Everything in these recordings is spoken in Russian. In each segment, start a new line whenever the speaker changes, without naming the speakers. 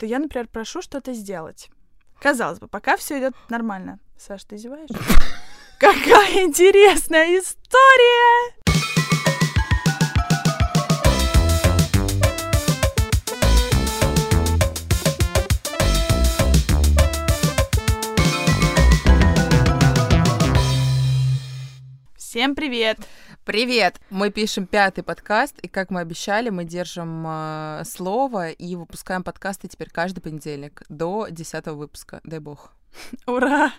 что я, например, прошу что-то сделать. Казалось бы, пока все идет нормально. Саш, ты издеваешься? Какая интересная история! Всем привет!
Привет! Мы пишем пятый подкаст, и как мы обещали, мы держим э, слово и выпускаем подкасты теперь каждый понедельник до десятого выпуска. Дай бог.
Ура!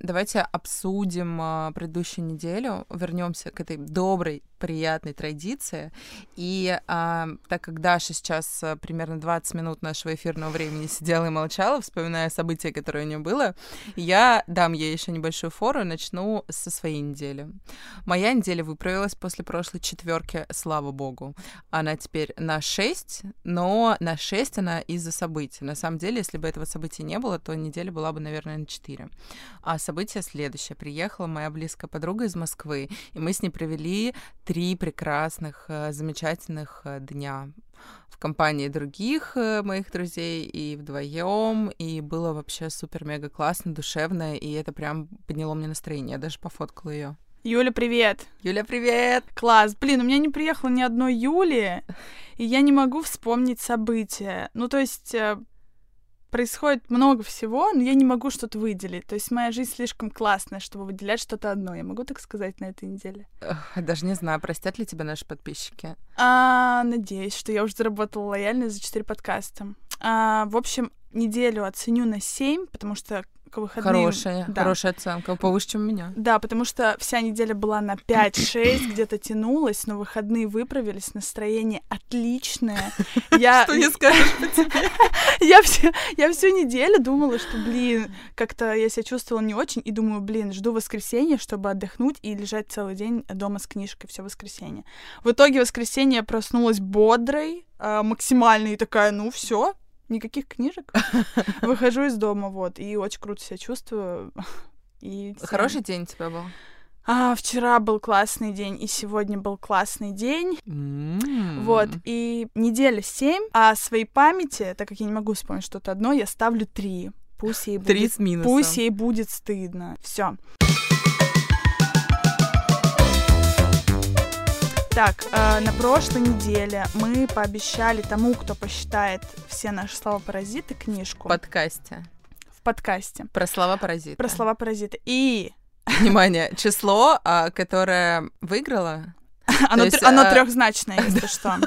Давайте обсудим э, предыдущую неделю, вернемся к этой доброй приятной традиции. И а, так как Даша сейчас а, примерно 20 минут нашего эфирного времени сидела и молчала, вспоминая события, которые у нее было, я дам ей еще небольшую фору и начну со своей недели. Моя неделя выправилась после прошлой четверки, слава богу. Она теперь на 6, но на 6 она из-за событий. На самом деле, если бы этого события не было, то неделя была бы, наверное, на 4. А событие следующее. Приехала моя близкая подруга из Москвы, и мы с ней провели три прекрасных, э, замечательных э, дня в компании других э, моих друзей и вдвоем, и было вообще супер-мега классно, душевно, и это прям подняло мне настроение. Я даже пофоткала ее.
Юля, привет!
Юля, привет!
Класс! Блин, у меня не приехало ни одной Юли, и я не могу вспомнить события. Ну, то есть происходит много всего, но я не могу что-то выделить. То есть моя жизнь слишком классная, чтобы выделять что-то одно. Я могу так сказать на этой неделе?
Даже не знаю, простят ли тебя наши подписчики?
А, надеюсь, что я уже заработала лояльность за четыре подкаста. А, в общем, неделю оценю на 7, потому что к выходным...
Хорошая, да. хорошая оценка, повыше, чем у меня.
Да, потому что вся неделя была на 5-6, где-то тянулась, но выходные выправились, настроение отличное.
Я... Что не скажешь по тебе?
я, всю, я всю неделю думала, что, блин, как-то я себя чувствовала не очень, и думаю, блин, жду воскресенья, чтобы отдохнуть и лежать целый день дома с книжкой все воскресенье. В итоге воскресенье я проснулась бодрой, а, максимально, и такая, ну все, никаких книжек. Выхожу из дома, вот, и очень круто себя чувствую. И
Хороший день у тебя был?
А, вчера был классный день, и сегодня был классный день.
Mm.
Вот, и неделя семь, а своей памяти, так как я не могу вспомнить что-то одно, я ставлю три. Пусть ей будет,
с минусом.
Пусть ей будет стыдно. Все. Так, э, на прошлой неделе мы пообещали тому, кто посчитает все наши слова-паразиты, книжку.
В подкасте.
В подкасте.
Про слова-паразиты.
Про слова-паразиты. И...
Внимание, число, а, которое выиграло...
Оно, есть, оно а... трехзначное, если что.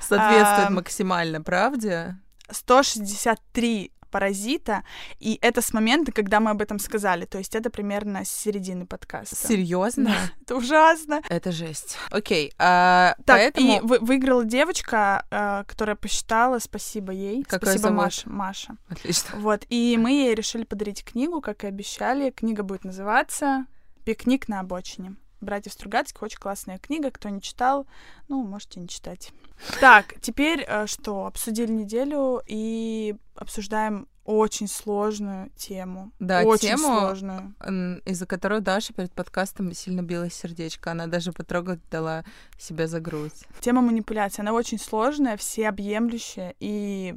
Соответствует максимально правде.
163 паразита, и это с момента, когда мы об этом сказали, то есть это примерно с середины подкаста.
Серьезно?
это ужасно.
Это жесть. Окей, а,
так,
поэтому...
и вы, выиграла девочка, а, которая посчитала, спасибо ей. Спасибо,
зовут?
Маша. Маша.
Отлично.
Вот, и мы ей решили подарить книгу, как и обещали. Книга будет называться «Пикник на обочине». Братьев Стругацких очень классная книга. Кто не читал, ну, можете не читать. Так, теперь э, что? Обсудили неделю и обсуждаем очень сложную тему.
Да,
очень
тему,
сложную.
из-за которой Даша перед подкастом сильно билось сердечко. Она даже потрогать дала себя за грудь.
Тема манипуляции, она очень сложная, всеобъемлющая, и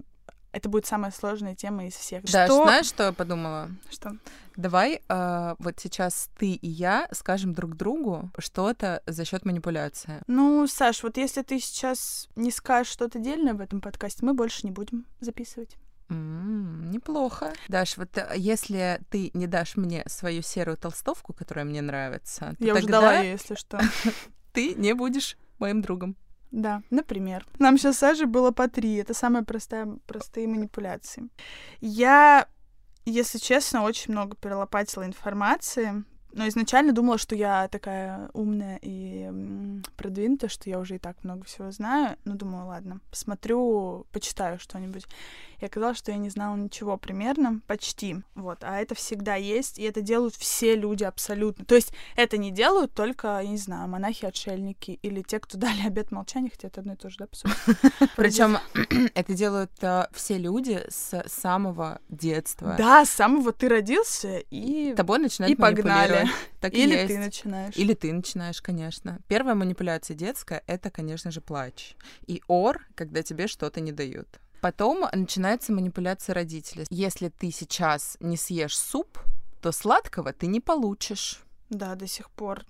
это будет самая сложная тема из всех.
Да, что... знаешь, что я подумала?
Что?
Давай э, вот сейчас ты и я скажем друг другу что-то за счет манипуляции.
Ну, Саш, вот если ты сейчас не скажешь что-то дельное в этом подкасте, мы больше не будем записывать.
Mm, неплохо. Даш, вот э, если ты не дашь мне свою серую толстовку, которая мне нравится,
я
то
уже
тогда
дала ее, если что.
ты не будешь моим другом.
Да, например. Нам сейчас с Сашей было по три. Это самые простые, простые манипуляции. Я, если честно, очень много перелопатила информации. Но изначально думала, что я такая умная и продвинутая, что я уже и так много всего знаю. Но думаю, ладно, посмотрю, почитаю что-нибудь и оказалось, что я не знала ничего примерно, почти. Вот, а это всегда есть, и это делают все люди абсолютно. То есть это не делают только, я не знаю, монахи-отшельники или те, кто дали обед молчания, хотя это одно и то же, да.
Причем это делают э, все люди с самого детства.
Да, с самого ты родился, и...
Тобой начинают
И погнали.
Так
Или ты начинаешь.
Или ты начинаешь, конечно. Первая манипуляция детская — это, конечно же, плач. И ор, когда тебе что-то не дают. Потом начинается манипуляция родителей. Если ты сейчас не съешь суп, то сладкого ты не получишь.
Да, до сих пор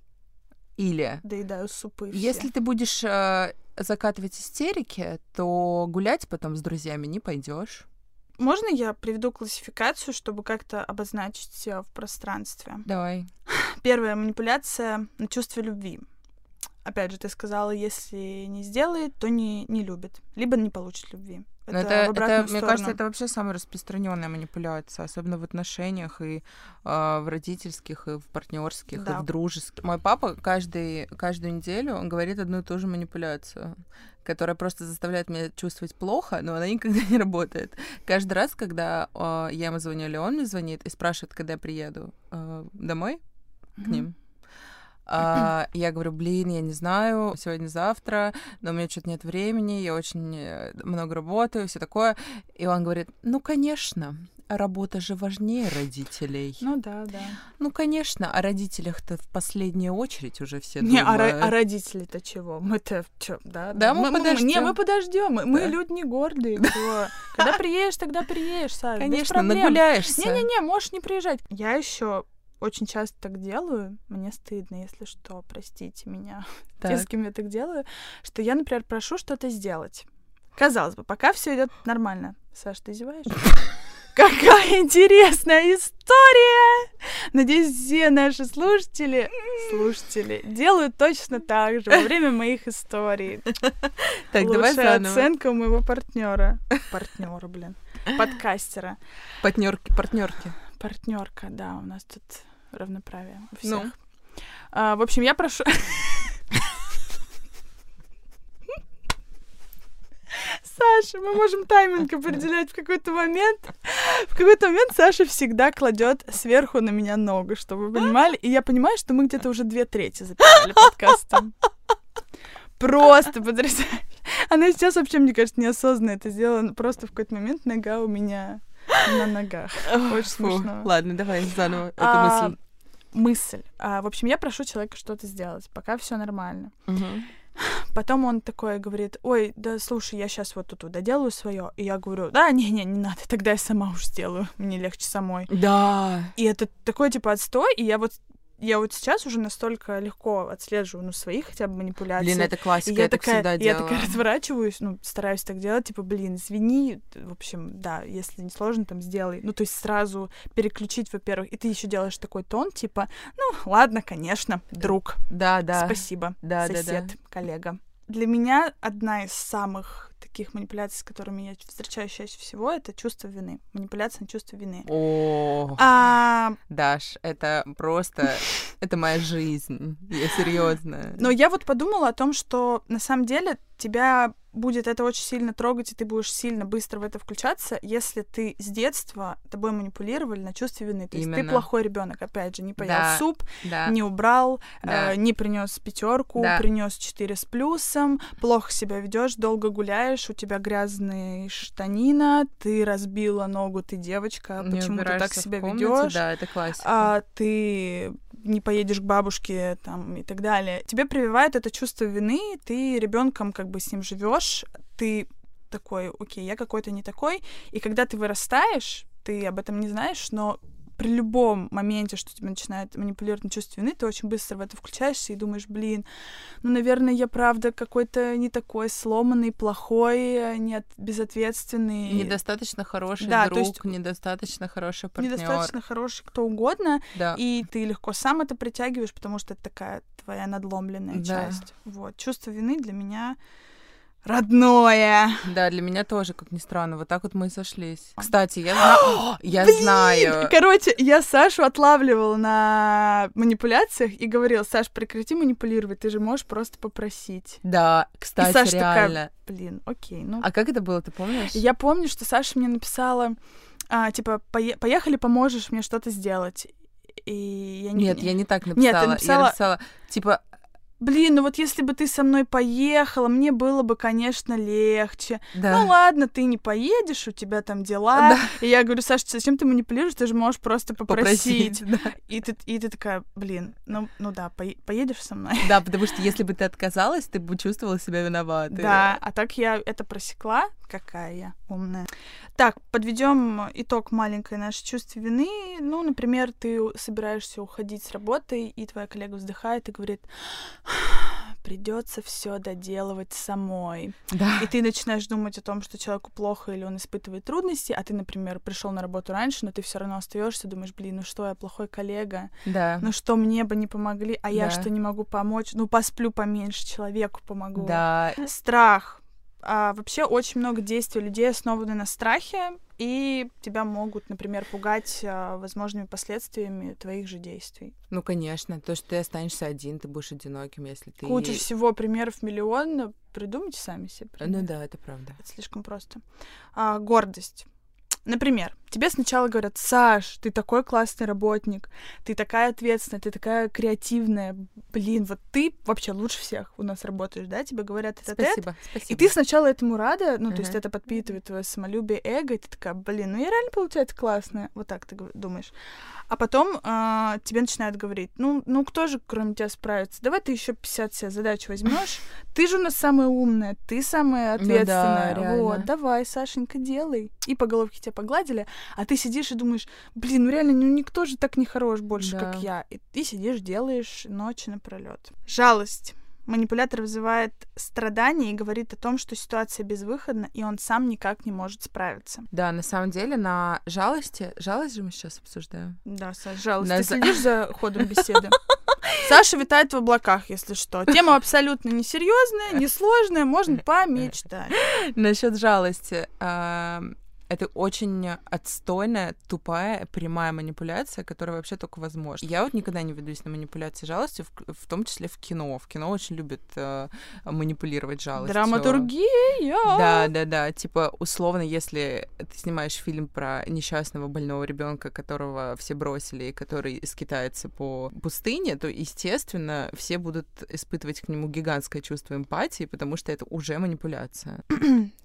Или
доедаю супы. все.
если ты будешь э, закатывать истерики, то гулять потом с друзьями не пойдешь.
Можно я приведу классификацию, чтобы как-то обозначить э, в пространстве?
Давай.
Первая манипуляция на чувство любви. Опять же, ты сказала, если не сделает, то не, не любит. Либо не получит любви.
Но
Это,
это, это, мне кажется, это вообще самая распространенная манипуляция, особенно в отношениях и э, в родительских, и в партнерских,
Да.
и в дружеских. Мой папа каждый, каждую неделю он говорит одну и ту же манипуляцию, которая просто заставляет меня чувствовать плохо, но она никогда не работает. Каждый раз, когда э, я ему звоню, или он мне звонит и спрашивает, когда я приеду э, домой к
Мгм.
ним, а, я говорю, блин, я не знаю, сегодня-завтра, но у меня что-то нет времени, я очень э, много работаю, все такое. И он говорит, ну, конечно, работа же важнее родителей.
Ну да, да.
Ну, конечно, о родителях-то в последнюю очередь уже все
Не, а,
думают.
а родители-то чего? Мы-то чё, да?
Да, мы
Не,
подождём.
мы подождем. Мы, мы
Да.
люди не гордые. Когда приедешь, тогда приедешь, Саш. без
Конечно, нагуляешься.
Не-не-не, можешь не приезжать. Я еще очень часто так делаю. Мне стыдно, если что, простите меня. Те,
Так.
с кем я так делаю, что я, например, прошу что-то сделать. Казалось бы, пока все идет нормально. Саш, ты издеваешь? Какая интересная история! Надеюсь, все наши слушатели, слушатели делают точно так же во время моих историй.
Так, давай
Лучшая
заново.
оценка у моего партнера. Партнера, блин. Подкастера.
Партнерки, партнерки.
Партнерка, да, у нас тут равноправие у
Ну.
всех. А, в общем, я прошу... Саша, мы можем тайминг определять в какой-то момент. В какой-то момент Саша всегда кладет сверху на меня ногу, чтобы вы понимали. И я понимаю, что мы где-то уже две трети записали подкаста. Просто потрясающе. Она сейчас вообще, мне кажется, неосознанно это сделала. Просто в какой-то момент нога у меня на ногах. Очень смешно.
Ладно, давай заново эту
А,
мысль.
мысль. А, в общем, я прошу человека что-то сделать, пока все нормально. Потом он такой говорит, ой, да слушай, я сейчас вот тут доделаю свое. И я говорю, да, не-не, не надо, тогда я сама уж сделаю, мне легче самой.
Да.
И это такой типа отстой, и я вот я вот сейчас уже настолько легко отслеживаю, ну, свои хотя бы манипуляции.
Блин, это
И
классика,
я
я так всегда
я
делала.
такая разворачиваюсь, ну, стараюсь так делать, типа, блин, извини, в общем, да, если не сложно, там, сделай. Ну, то есть сразу переключить, во-первых, и ты еще делаешь такой тон, типа, ну, ладно, конечно, друг,
Да, да.
спасибо,
Да, да,
сосед, коллега. Для меня одна из самых таких манипуляций, с которыми я встречаюсь чаще всего, это чувство вины. Манипуляция на чувство вины.
О,
А,
Даш, это просто, это моя жизнь, я серьезно.
Но я вот подумала о том, что на самом деле тебя будет это очень сильно трогать, и ты будешь сильно быстро в это включаться, если ты с детства тобой манипулировали на чувстве вины. То есть ты
Именно.
плохой ребенок, опять же, не поел
Да.
суп,
да.
не убрал,
Да.
э, не принес пятерку,
Да.
принес 4 с плюсом, плохо себя ведешь, долго гуляешь, у тебя грязные штанина, ты разбила ногу, ты девочка,
Не
почему ты так себя ведешь?
Да, это классика.
а ты не поедешь к бабушке там и так далее. Тебе прививает это чувство вины, ты ребенком как бы с ним живешь, ты такой, окей, я какой-то не такой, и когда ты вырастаешь, ты об этом не знаешь, но при любом моменте, что тебя начинает манипулировать на чувство вины, ты очень быстро в это включаешься и думаешь, блин, ну, наверное, я правда какой-то не такой сломанный, плохой, нет, безответственный.
Недостаточно хороший
Да, то
друг,
есть
недостаточно хороший партнер.
недостаточно хороший кто угодно,
Да.
и ты легко сам это притягиваешь, потому что это такая твоя надломленная
Да.
часть. Вот. Чувство вины для меня родное.
Да, для меня тоже, как ни странно, вот так вот мы и сошлись. Кстати, я, зна- я
Блин!
знаю.
Короче, я Сашу отлавливала на манипуляциях и говорила, Саш, прекрати манипулировать, ты же можешь просто попросить.
Да,
и
кстати,
Саша
реально.
такая, блин, окей, ну.
А как это было, ты помнишь?
Я помню, что Саша мне написала, а, типа, «Пое- поехали, поможешь мне что-то сделать. И я не...
Нет, я не так
Нет,
написала.
ты написала-
Я написала, типа,
блин, ну вот если бы ты со мной поехала, мне было бы, конечно, легче.
Да.
Ну ладно, ты не поедешь, у тебя там дела.
Да.
И я говорю, Саша, зачем ты манипулируешь? Ты же можешь просто попросить.
Попросить, да.
И ты, и ты такая, блин, ну, ну да, пое- поедешь со мной?
Да, потому что если бы ты отказалась, ты бы чувствовала себя виноватой.
Да, а так я это просекла. Какая я умная. Так, подведем итог маленькой нашей чувства вины. Ну, например, ты собираешься уходить с работы, и твоя коллега вздыхает и говорит, придется все доделывать самой.
Да.
И ты начинаешь думать о том, что человеку плохо или он испытывает трудности, а ты, например, пришел на работу раньше, но ты все равно остаешься, думаешь, блин, ну что, я плохой коллега,
Да.
ну что, мне бы не помогли, а я
Да.
что, не могу помочь, ну посплю поменьше, человеку помогу.
Да.
Страх. А, вообще очень много действий людей основаны на страхе, и тебя могут, например, пугать а, возможными последствиями твоих же действий.
Ну, конечно, то, что ты останешься один, ты будешь одиноким, если ты...
Куча всего, примеров миллион, придумайте сами себе.
Ну
пример.
да, это правда.
Это слишком просто. А, гордость. Например, тебе сначала говорят, Саш, ты такой классный работник, ты такая ответственная, ты такая креативная, блин, вот ты вообще лучше всех у нас работаешь, да? Тебе говорят это
Спасибо, спасибо.
И ты сначала этому рада, ну, то есть это подпитывает твое самолюбие, эго, и ты такая, блин, ну я реально получается классная. Вот так ты думаешь. А потом а, тебе начинают говорить, ну, ну кто же кроме тебя справится? Давай ты еще 50 себе задач возьмешь. Ты же у нас самая умная, ты самая
Ну да,
ответственная. вот, давай, Сашенька, делай. И по головке тебя погладили, а ты сидишь и думаешь, блин, ну реально, ну никто же так не хорош больше,
Да.
как я. И ты сидишь, делаешь ночи напролет. Жалость. Манипулятор вызывает страдания и говорит о том, что ситуация безвыходна, и он сам никак не может справиться.
Да, на самом деле на жалости... Жалость же мы сейчас обсуждаем.
Да, Саш, жалость.
На
Ты следишь за ходом беседы? Саша витает в облаках, если что. Тема абсолютно несерьезная, несложная, можно помечтать.
Насчет жалости. Это очень отстойная, тупая, прямая манипуляция, которая вообще только возможна. Я вот никогда не ведусь на манипуляции жалостью, в, в том числе в кино. В кино очень любят э, манипулировать жалостью.
Драматургия!
Да, да, да. Типа, условно, если ты снимаешь фильм про несчастного больного ребенка, которого все бросили и который скитается по пустыне, то, естественно, все будут испытывать к нему гигантское чувство эмпатии, потому что это уже манипуляция.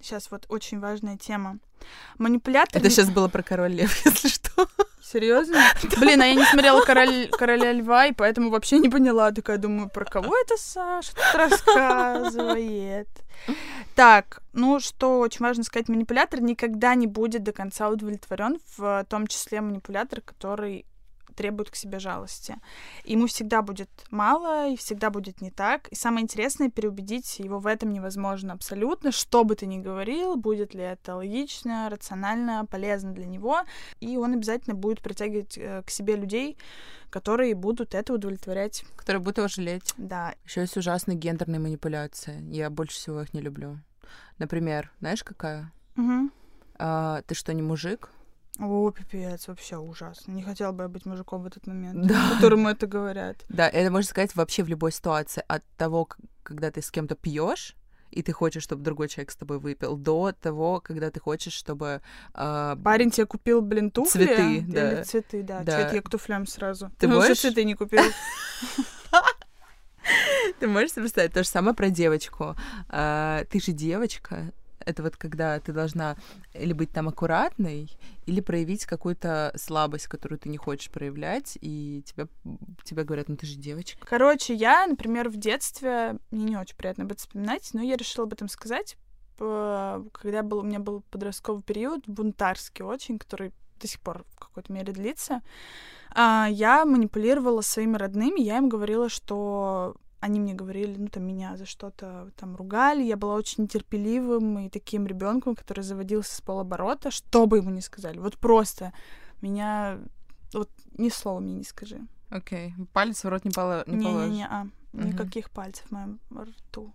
Сейчас вот очень важная тема. Манипулятор...
Это сейчас было про король лев, если что.
Серьезно? Блин, а я не смотрела «Король- «Короля льва», и поэтому вообще не поняла. Такая думаю, про кого это Саша рассказывает? Так, ну что очень важно сказать, манипулятор никогда не будет до конца удовлетворен, в том числе манипулятор, который требует к себе жалости. Ему всегда будет мало, и всегда будет не так. И самое интересное, переубедить его в этом невозможно абсолютно. Что бы ты ни говорил, будет ли это логично, рационально, полезно для него. И он обязательно будет притягивать э, к себе людей, которые будут это удовлетворять.
Который будет его жалеть.
Да,
Еще есть ужасные гендерные манипуляции. Я больше всего их не люблю. Например, знаешь, какая?
Мгм.
А, ты что, не мужик?
О, пипец, вообще ужасно. Не хотела бы я быть мужиком в этот момент,
Да.
которому это говорят.
Да, это можно сказать вообще в любой ситуации. От того, когда ты с кем-то пьешь, и ты хочешь, чтобы другой человек с тобой выпил, до того, когда ты хочешь, чтобы... а,
Парень тебе купил, блин, туфли?
Цветы,
Или
да.
цветы, да.
Да.
Чё я к туфлям сразу?
Ты
Ну,
можешь?
цветы не купил?
Ты можешь себе представить то же самое про девочку? А, ты же девочка. Это вот когда ты должна или быть там аккуратной, или проявить какую-то слабость, которую ты не хочешь проявлять, и тебя, тебе говорят, ну ты же девочка.
Короче, я, например, в детстве, мне не очень приятно об этом вспоминать, но я решила об этом сказать, п- когда был, у меня был подростковый период, бунтарский очень, который до сих пор в какой-то мере длится, а, я манипулировала своими родными, я им говорила, что они мне говорили, ну, там, меня за что-то там ругали. Я была очень нетерпеливым и таким ребенком, который заводился с полоборота, что бы ему ни сказали. Вот просто меня... Вот ни слова мне не скажи.
Окей. Палец в рот не, поло... не положишь.
Не-не-не, а,
Мгм.
никаких пальцев в моем рту.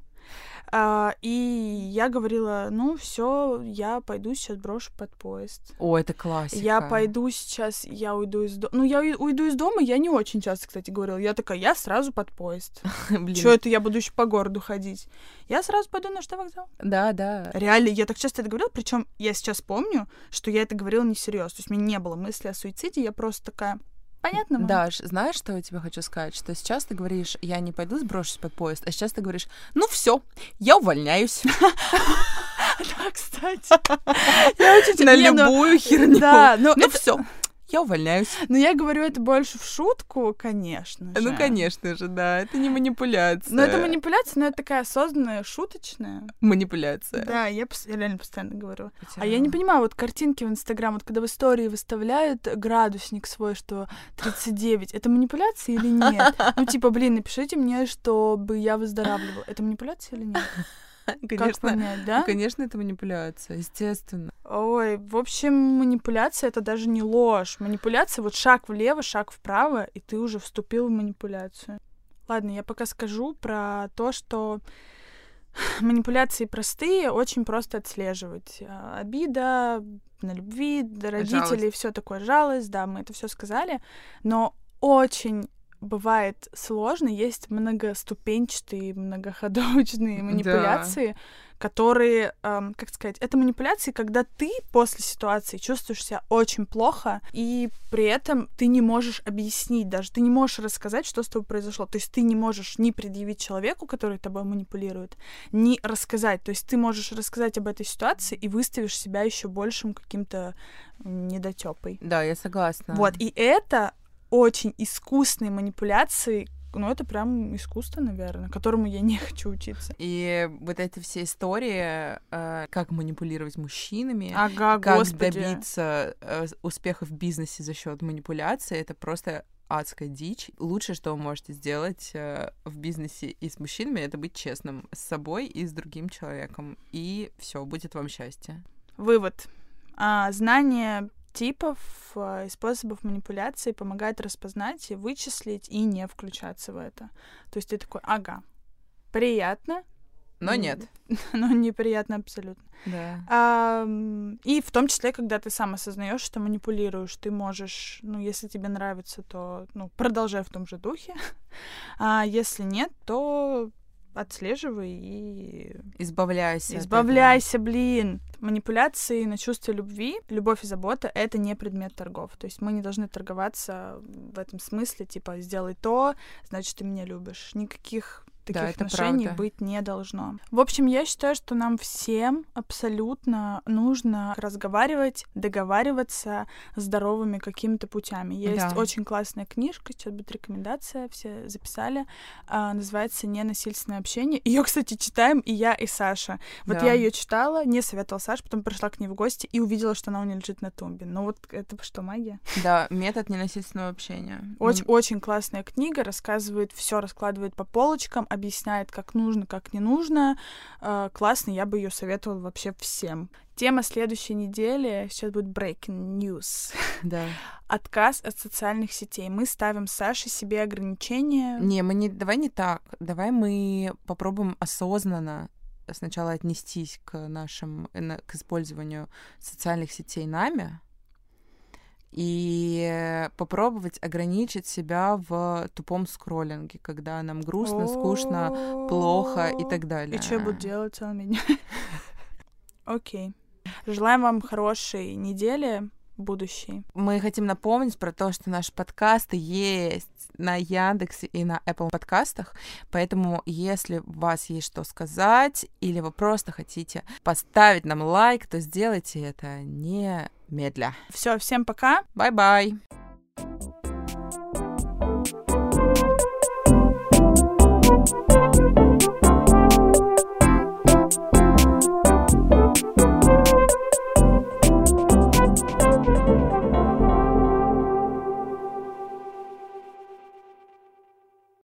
А, и я говорила, ну все, я пойду сейчас брошу под поезд.
О, это классика.
Я пойду сейчас, я уйду из дома. Ну, я уй- уйду из дома, я не очень часто, кстати, говорила. Я такая, я сразу под поезд. Че это я буду еще по городу ходить? Я сразу пойду на автовокзал.
Да, да.
Реально, я так часто это говорила, причем я сейчас помню, что я это говорила несерьезно. То есть у меня не было мысли о суициде, я просто такая, Понятно? вам?
Даш, знаешь, что я тебе хочу сказать? Что сейчас ты говоришь, я не пойду сброшусь под поезд, а сейчас ты говоришь, ну все, я увольняюсь.
Да, кстати. Я очень
На любую херню.
Да, ну,
Ну все, я увольняюсь.
ну я говорю это больше в шутку, конечно же.
Ну, конечно же, да, это не манипуляция.
Но это манипуляция, но это такая осознанная, шуточная.
Манипуляция.
Да, я, пос- я реально постоянно говорю.
Хотя-
А я не понимаю, вот картинки в Инстаграм, вот когда в истории выставляют градусник свой, что 39, это манипуляция или нет? Ну, типа, блин, напишите мне, чтобы я выздоравливала. Это манипуляция или нет? Как
Конечно,
понять, да?
конечно, это манипуляция, естественно.
Ой, в общем, манипуляция это даже не ложь. Манипуляция вот шаг влево, шаг вправо, и ты уже вступил в манипуляцию. Ладно, я пока скажу про то, что манипуляции простые, очень просто отслеживать. А, Обида на любви, родителей, все такое, жалость, да, мы это все сказали, но очень бывает сложно, есть многоступенчатые, многоходовочные манипуляции, которые, эм, как сказать, это манипуляции, когда ты после ситуации чувствуешь себя очень плохо, и при этом ты не можешь объяснить даже, ты не можешь рассказать, что с тобой произошло. То есть ты не можешь ни предъявить человеку, который тобой манипулирует, ни рассказать. То есть ты можешь рассказать об этой ситуации и выставишь себя еще большим каким-то недотепой.
Да, я согласна.
Вот, и это очень искусные манипуляции, ну, это прям искусство, наверное, которому я не хочу учиться.
И вот эти все истории, э, как манипулировать мужчинами,
Ага,
как
господи.
добиться э, успеха в бизнесе за счет манипуляции, это просто адская дичь. Лучшее, что вы можете сделать э, в бизнесе и с мужчинами, это быть честным с собой и с другим человеком. И все, будет вам счастье.
Вывод. А, знание типов а, и способов манипуляции помогает распознать и вычислить и не включаться в это. То есть ты такой, ага, приятно,
Но нет.
но неприятно абсолютно.
Да.
А, и в том числе, когда ты сам осознаешь, что манипулируешь, ты можешь, ну, если тебе нравится, то, ну, продолжай в том же духе. А если нет, то отслеживай и
Избавляйся.
избавляйся, блин. Манипуляции на чувство любви, любовь и забота — это не предмет торгов. То есть мы не должны торговаться в этом смысле, типа, сделай то, значит, ты меня любишь. Никаких таких
Да,
отношений
правда.
быть не должно. В общем, я считаю, что нам всем абсолютно нужно разговаривать, договариваться здоровыми какими-то путями. Есть
Да.
очень классная книжка, сейчас будет рекомендация, все записали, а, называется «Ненасильственное общение». Ее, кстати, читаем и я, и Саша. Вот
Да.
я ее читала, не советовала Саше, потом пришла к ней в гости и увидела, что она у нее лежит на тумбе. Ну вот это что, магия?
Да, метод ненасильственного общения.
Очень, очень классная книга, рассказывает все, раскладывает по полочкам, объясняет, как нужно, как не нужно. Э, классно, я бы ее советовала вообще всем. Тема следующей недели сейчас будет breaking news.
Да.
Отказ от социальных сетей. Мы ставим Саше себе ограничения.
Не, мы не, давай не так. Давай мы попробуем осознанно сначала отнестись к нашим, э, к использованию социальных сетей нами и попробовать ограничить себя в тупом скроллинге, когда нам грустно, скучно, плохо и так далее.
И что я буду делать целыми днями? Окей. Желаем вам хорошей недели будущей.
Мы хотим напомнить про то, что наши подкасты есть на Яндексе и на Apple подкастах, поэтому если у вас есть что сказать или вы просто хотите поставить нам лайк, то сделайте это немедля.
Все, всем пока.
Bye-bye!